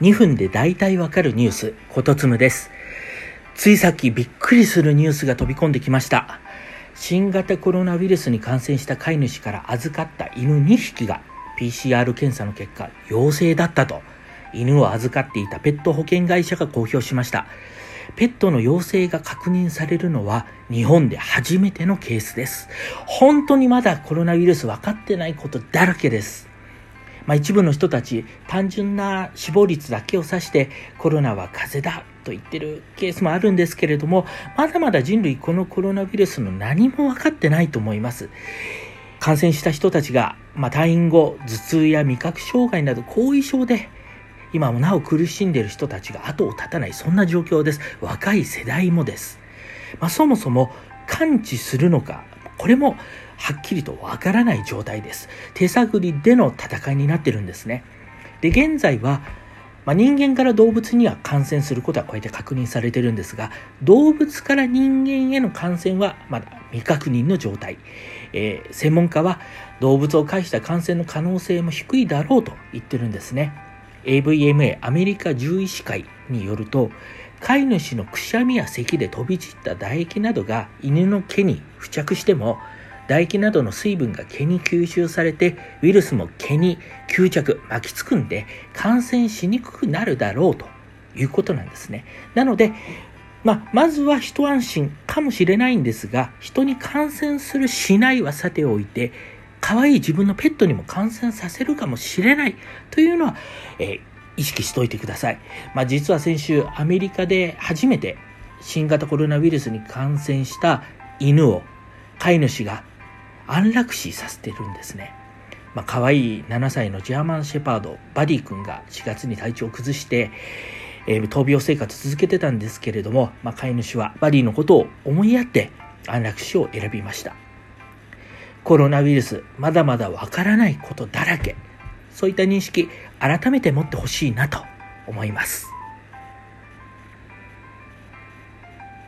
2分で大体わかるニュース、ことつむです。ついさっきびっくりするニュースが飛び込んできました。新型コロナウイルスに感染した飼い主から預かった犬2匹が PCR 検査の結果陽性だったと犬を預かっていたペット保険会社が公表しました。ペットの陽性が確認されるのは日本で初めてのケースです。本当にまだコロナウイルス分かってないことだらけです。まあ、一部の人たち単純な死亡率だけを指してコロナは風邪だと言ってるケースもあるんですけれどもまだまだ人類このコロナウイルスの何も分かってないと思います。感染した人たちが、まあ、退院後頭痛や味覚障害など後遺症で今もなお苦しんでいる人たちが後を絶たないそんな状況です。若い世代もです、まあ、そもそも完治するのかこれもはっきりとわからない状態です。手探りでの戦いになってるんですね。で、現在は、まあ、人間から動物には感染することはこうやって確認されてるんですが、動物から人間への感染はまだ未確認の状態。えー、専門家は動物を介した感染の可能性も低いだろうと言ってるんですね。AVMA アメリカ獣医師会によると飼い主のくしゃみや咳で飛び散った唾液などが犬の毛に付着しても唾液などの水分が毛に吸収されてウイルスも毛に吸着巻きつくんで感染しにくくなるだろうということなんですねなのでま、まずは一安心かもしれないんですが人に感染するしないはさておいて可愛い自分のペットにも感染させるかもしれないというのは、えー、意識しておいてください。まあ、実は先週アメリカで初めて新型コロナウイルスに感染した犬を飼い主が安楽死させてるんですね。まあ、可愛い7歳のジャーマンシェパードバディ君が4月に体調を崩して、えー、闘病生活続けてたんですけれども、まあ、飼い主はバディのことを思いやって安楽死を選びました。コロナウイルス、まだまだわからないことだらけ。そういった認識、改めて持ってほしいなと思います。